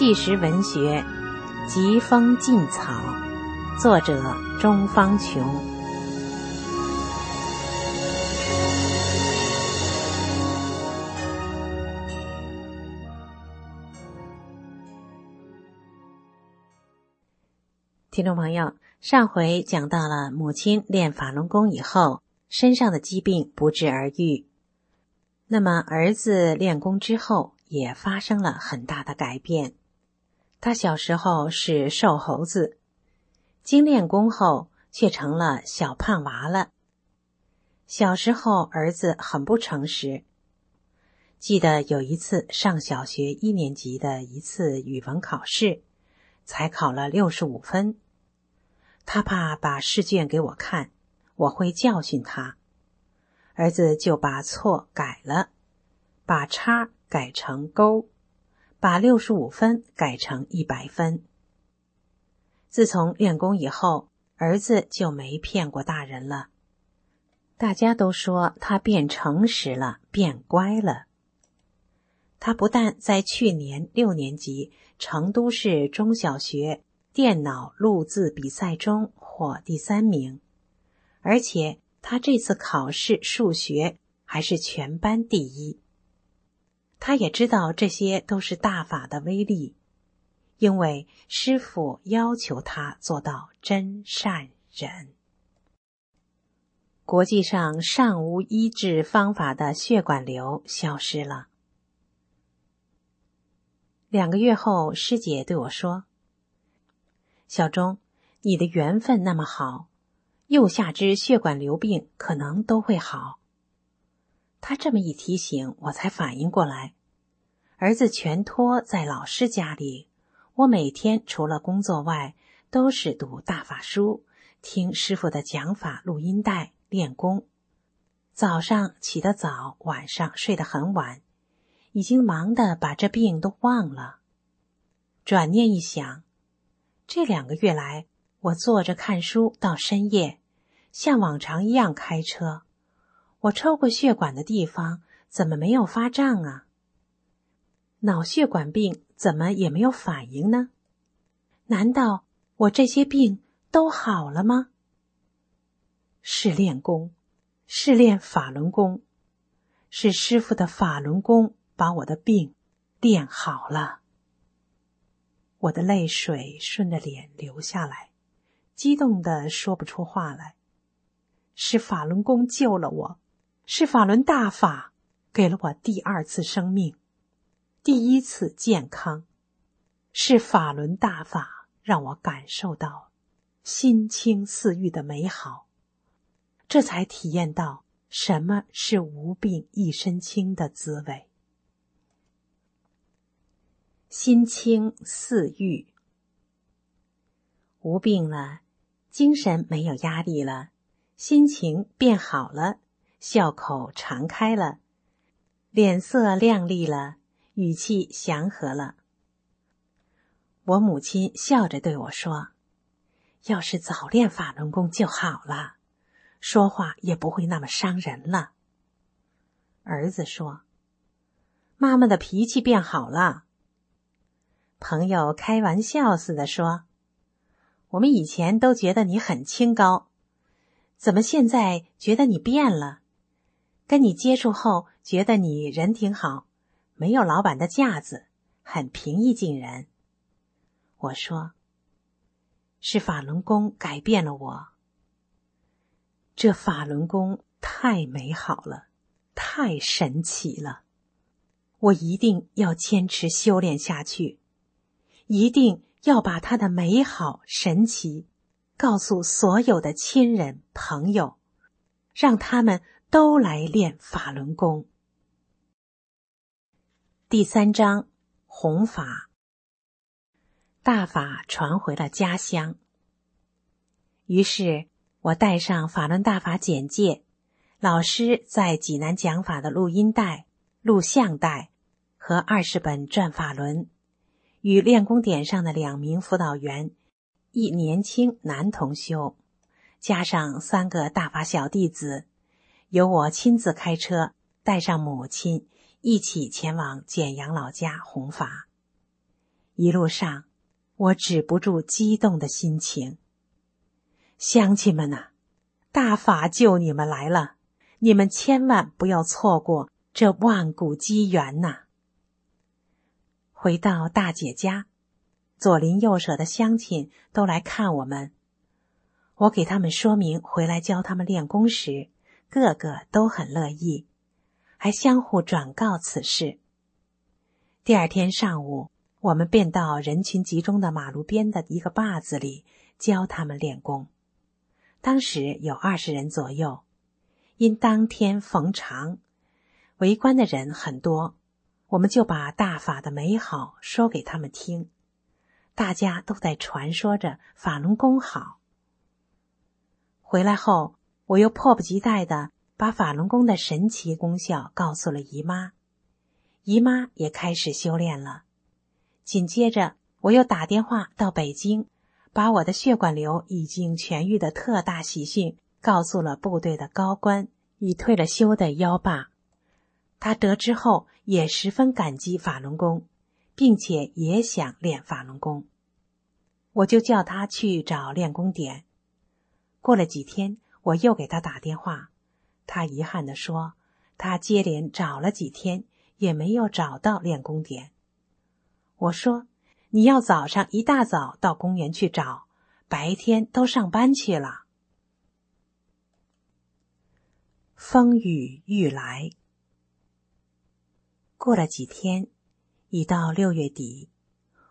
纪实文学《疾风劲草》，作者钟方琼。听众朋友，上回讲到了母亲练法轮功以后，身上的疾病不治而愈。那么儿子练功之后，也发生了很大的改变。他小时候是瘦猴子，经练功后却成了小胖娃了。小时候儿子很不诚实。记得有一次上小学一年级的一次语文考试，才考了六十五分。他怕把试卷给我看，我会教训他，儿子就把错改了，把叉改成勾。把六十五分改成一百分。自从练功以后，儿子就没骗过大人了。大家都说他变诚实了，变乖了。他不但在去年六年级成都市中小学电脑录字比赛中获第三名，而且他这次考试数学还是全班第一。他也知道这些都是大法的威力，因为师傅要求他做到真善忍。国际上尚无医治方法的血管瘤消失了。两个月后，师姐对我说：“小钟，你的缘分那么好，右下肢血管瘤病可能都会好。”他这么一提醒，我才反应过来，儿子全托在老师家里。我每天除了工作外，都是读大法书，听师傅的讲法录音带练功。早上起得早，晚上睡得很晚，已经忙得把这病都忘了。转念一想，这两个月来，我坐着看书到深夜，像往常一样开车。我抽过血管的地方怎么没有发胀啊？脑血管病怎么也没有反应呢？难道我这些病都好了吗？是练功，是练法轮功，是师傅的法轮功把我的病练好了。我的泪水顺着脸流下来，激动的说不出话来。是法轮功救了我。是法轮大法给了我第二次生命，第一次健康。是法轮大法让我感受到心清似玉的美好，这才体验到什么是无病一身轻的滋味。心清似玉，无病了，精神没有压力了，心情变好了。笑口常开了，脸色亮丽了，语气祥和了。我母亲笑着对我说：“要是早练法轮功就好了，说话也不会那么伤人了。”儿子说：“妈妈的脾气变好了。”朋友开玩笑似的说：“我们以前都觉得你很清高，怎么现在觉得你变了？”跟你接触后，觉得你人挺好，没有老板的架子，很平易近人。我说：“是法轮功改变了我。这法轮功太美好了，太神奇了，我一定要坚持修炼下去，一定要把它的美好神奇告诉所有的亲人朋友，让他们。”都来练法轮功。第三章弘法，大法传回了家乡。于是我带上法轮大法简介、老师在济南讲法的录音带、录像带和二十本转法轮，与练功点上的两名辅导员，一年轻男同修，加上三个大法小弟子。由我亲自开车，带上母亲，一起前往简阳老家弘法。一路上，我止不住激动的心情。乡亲们呐，大法救你们来了，你们千万不要错过这万古机缘呐！回到大姐家，左邻右舍的乡亲都来看我们。我给他们说明回来教他们练功时，个个都很乐意，还相互转告此事。第二天上午，我们便到人群集中的马路边的一个坝子里教他们练功。当时有二十人左右，因当天逢长，围观的人很多。我们就把大法的美好说给他们听，大家都在传说着法轮功好。回来后，我又迫不及待的把法轮功的神奇功效告诉了姨妈，姨妈也开始修炼了。紧接着，我又打电话到北京，把我的血管瘤已经痊愈的特大喜讯告诉了部队的高官，已退了休的幺爸。他得知后也十分感激法轮功，并且也想练法轮功。我就叫他去找练功点。过了几天，我又给他打电话，他遗憾地说，他接连找了几天也没有找到练功点。我说：“你要早上一大早到公园去找，白天都上班去了。”风雨欲来。过了几天，已到六月底，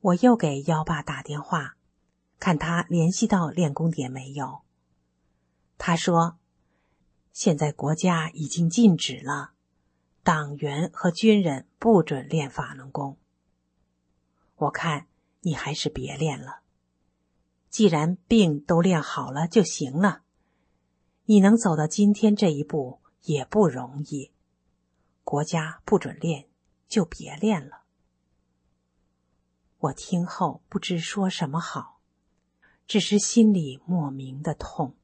我又给幺爸打电话，看他联系到练功点没有。他说：“现在国家已经禁止了，党员和军人不准练法轮功。我看你还是别练了，既然病都练好了就行了。你能走到今天这一步也不容易，国家不准练。”就别练了。我听后不知说什么好，只是心里莫名的痛。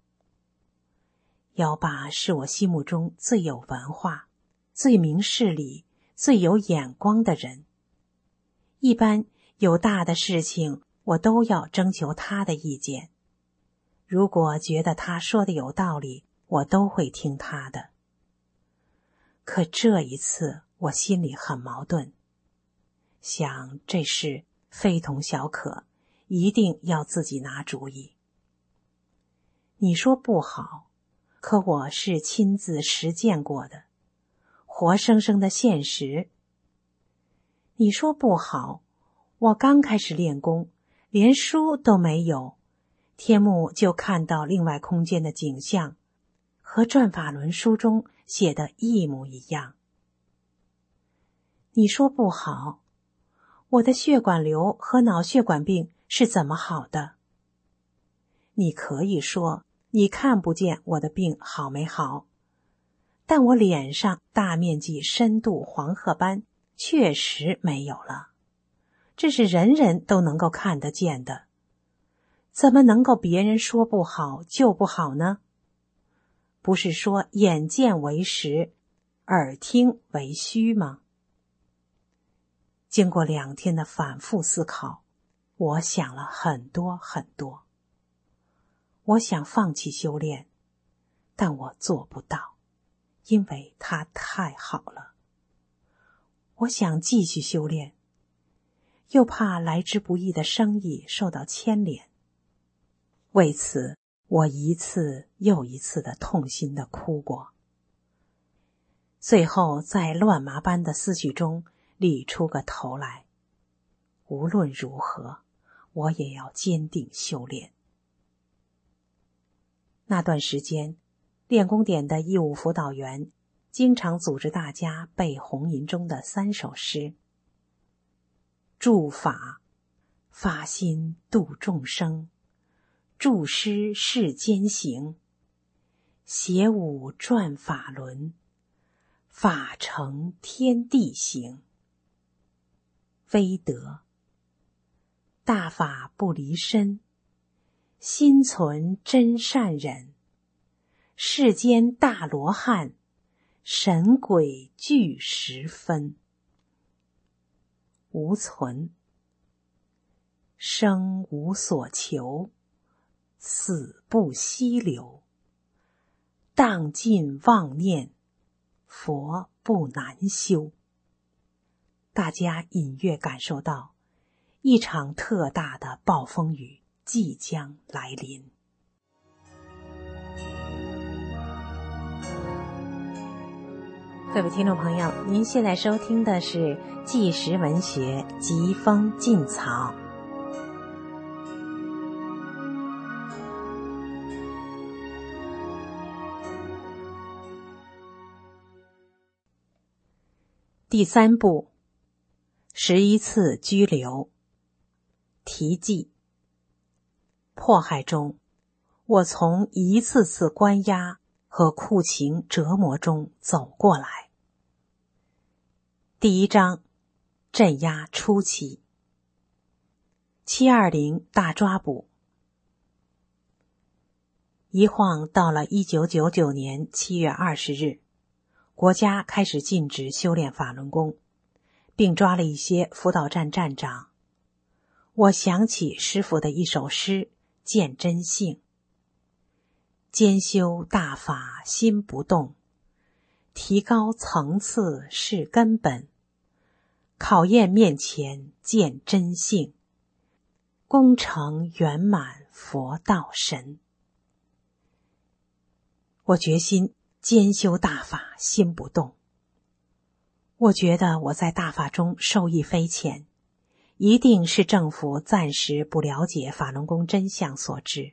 幺爸是我心目中最有文化、最明事理、最有眼光的人。一般有大的事情，我都要征求他的意见。如果觉得他说的有道理，我都会听他的。可这一次。我心里很矛盾，想这事非同小可，一定要自己拿主意。你说不好，可我是亲自实践过的，活生生的现实。你说不好，我刚开始练功，连书都没有，天幕就看到另外空间的景象，和《转法轮》书中写的一模一样。你说不好，我的血管瘤和脑血管病是怎么好的？你可以说你看不见我的病好没好，但我脸上大面积深度黄褐斑确实没有了，这是人人都能够看得见的，怎么能够别人说不好就不好呢？不是说眼见为实，耳听为虚吗？经过两天的反复思考，我想了很多很多。我想放弃修炼，但我做不到，因为它太好了。我想继续修炼，又怕来之不易的生意受到牵连。为此，我一次又一次的痛心的哭过。最后，在乱麻般的思绪中。理出个头来，无论如何，我也要坚定修炼。那段时间，练功点的义务辅导员经常组织大家背红吟中的三首诗：“助法，发心度众生；助师世间行，写舞转法轮，法成天地行。”非德，大法不离身，心存真善忍。世间大罗汉，神鬼俱十分。无存，生无所求，死不息留。荡尽妄念，佛不难修。大家隐约感受到，一场特大的暴风雨即将来临。各位听众朋友，您现在收听的是《纪实文学·疾风劲草》第三部：十一次拘留。题记：迫害中，我从一次次关押和酷刑折磨中走过来。第一章，镇压初期。七二零大抓捕，一晃到了一九九九年七月二十日，国家开始禁止修炼法轮功，并抓了一些辅导站站长。我想起师傅的一首诗：“见真性，兼修大法心不动。”提高层次是根本，考验面前见真性，功成圆满佛道神。我决心兼修大法，心不动。我觉得我在大法中受益匪浅，一定是政府暂时不了解法轮功真相所致。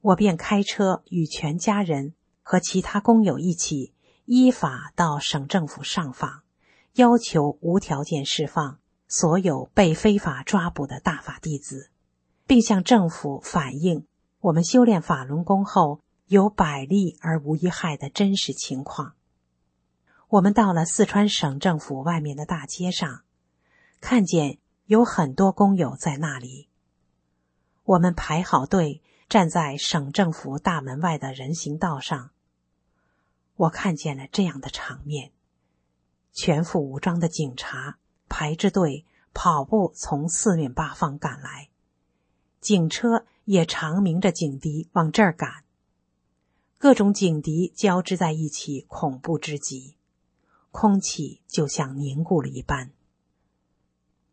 我便开车与全家人和其他工友一起。依法到省政府上访，要求无条件释放所有被非法抓捕的大法弟子，并向政府反映我们修炼法轮功后有百利而无一害的真实情况。我们到了四川省政府外面的大街上，看见有很多工友在那里。我们排好队，站在省政府大门外的人行道上。我看见了这样的场面：全副武装的警察排着队跑步从四面八方赶来，警车也长鸣着警笛往这儿赶，各种警笛交织在一起，恐怖之极，空气就像凝固了一般。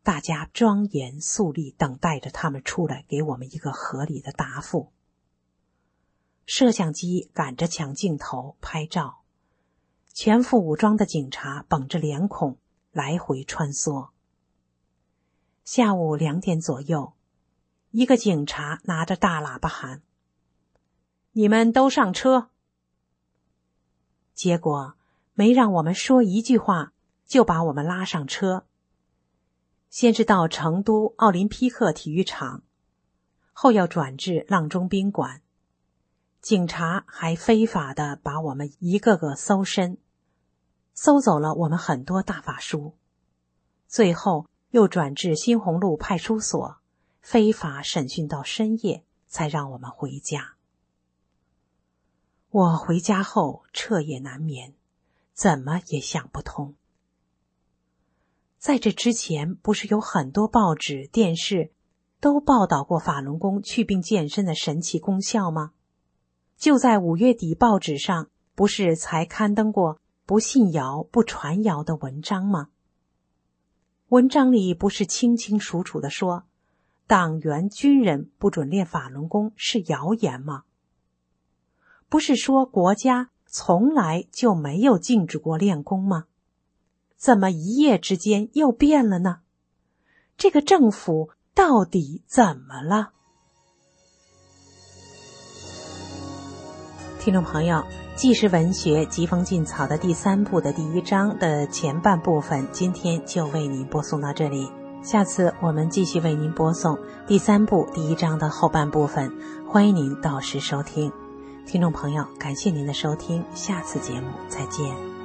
大家庄严肃立，等待着他们出来给我们一个合理的答复。摄像机赶着抢镜头拍照，全副武装的警察绷着脸孔来回穿梭。下午两点左右，一个警察拿着大喇叭喊：“你们都上车！”结果没让我们说一句话，就把我们拉上车。先是到成都奥林匹克体育场，后要转至阆中宾馆。警察还非法的把我们一个个搜身，搜走了我们很多大法书，最后又转至新鸿路派出所，非法审讯到深夜，才让我们回家。我回家后彻夜难眠，怎么也想不通。在这之前，不是有很多报纸、电视都报道过法轮功祛病健身的神奇功效吗？就在五月底，报纸上不是才刊登过“不信谣、不传谣”的文章吗？文章里不是清清楚楚的说，党员、军人不准练法轮功是谣言吗？不是说国家从来就没有禁止过练功吗？怎么一夜之间又变了呢？这个政府到底怎么了？听众朋友，《纪实文学·疾风劲草》的第三部的第一章的前半部分，今天就为您播送到这里。下次我们继续为您播送第三部第一章的后半部分，欢迎您到时收听。听众朋友，感谢您的收听，下次节目再见。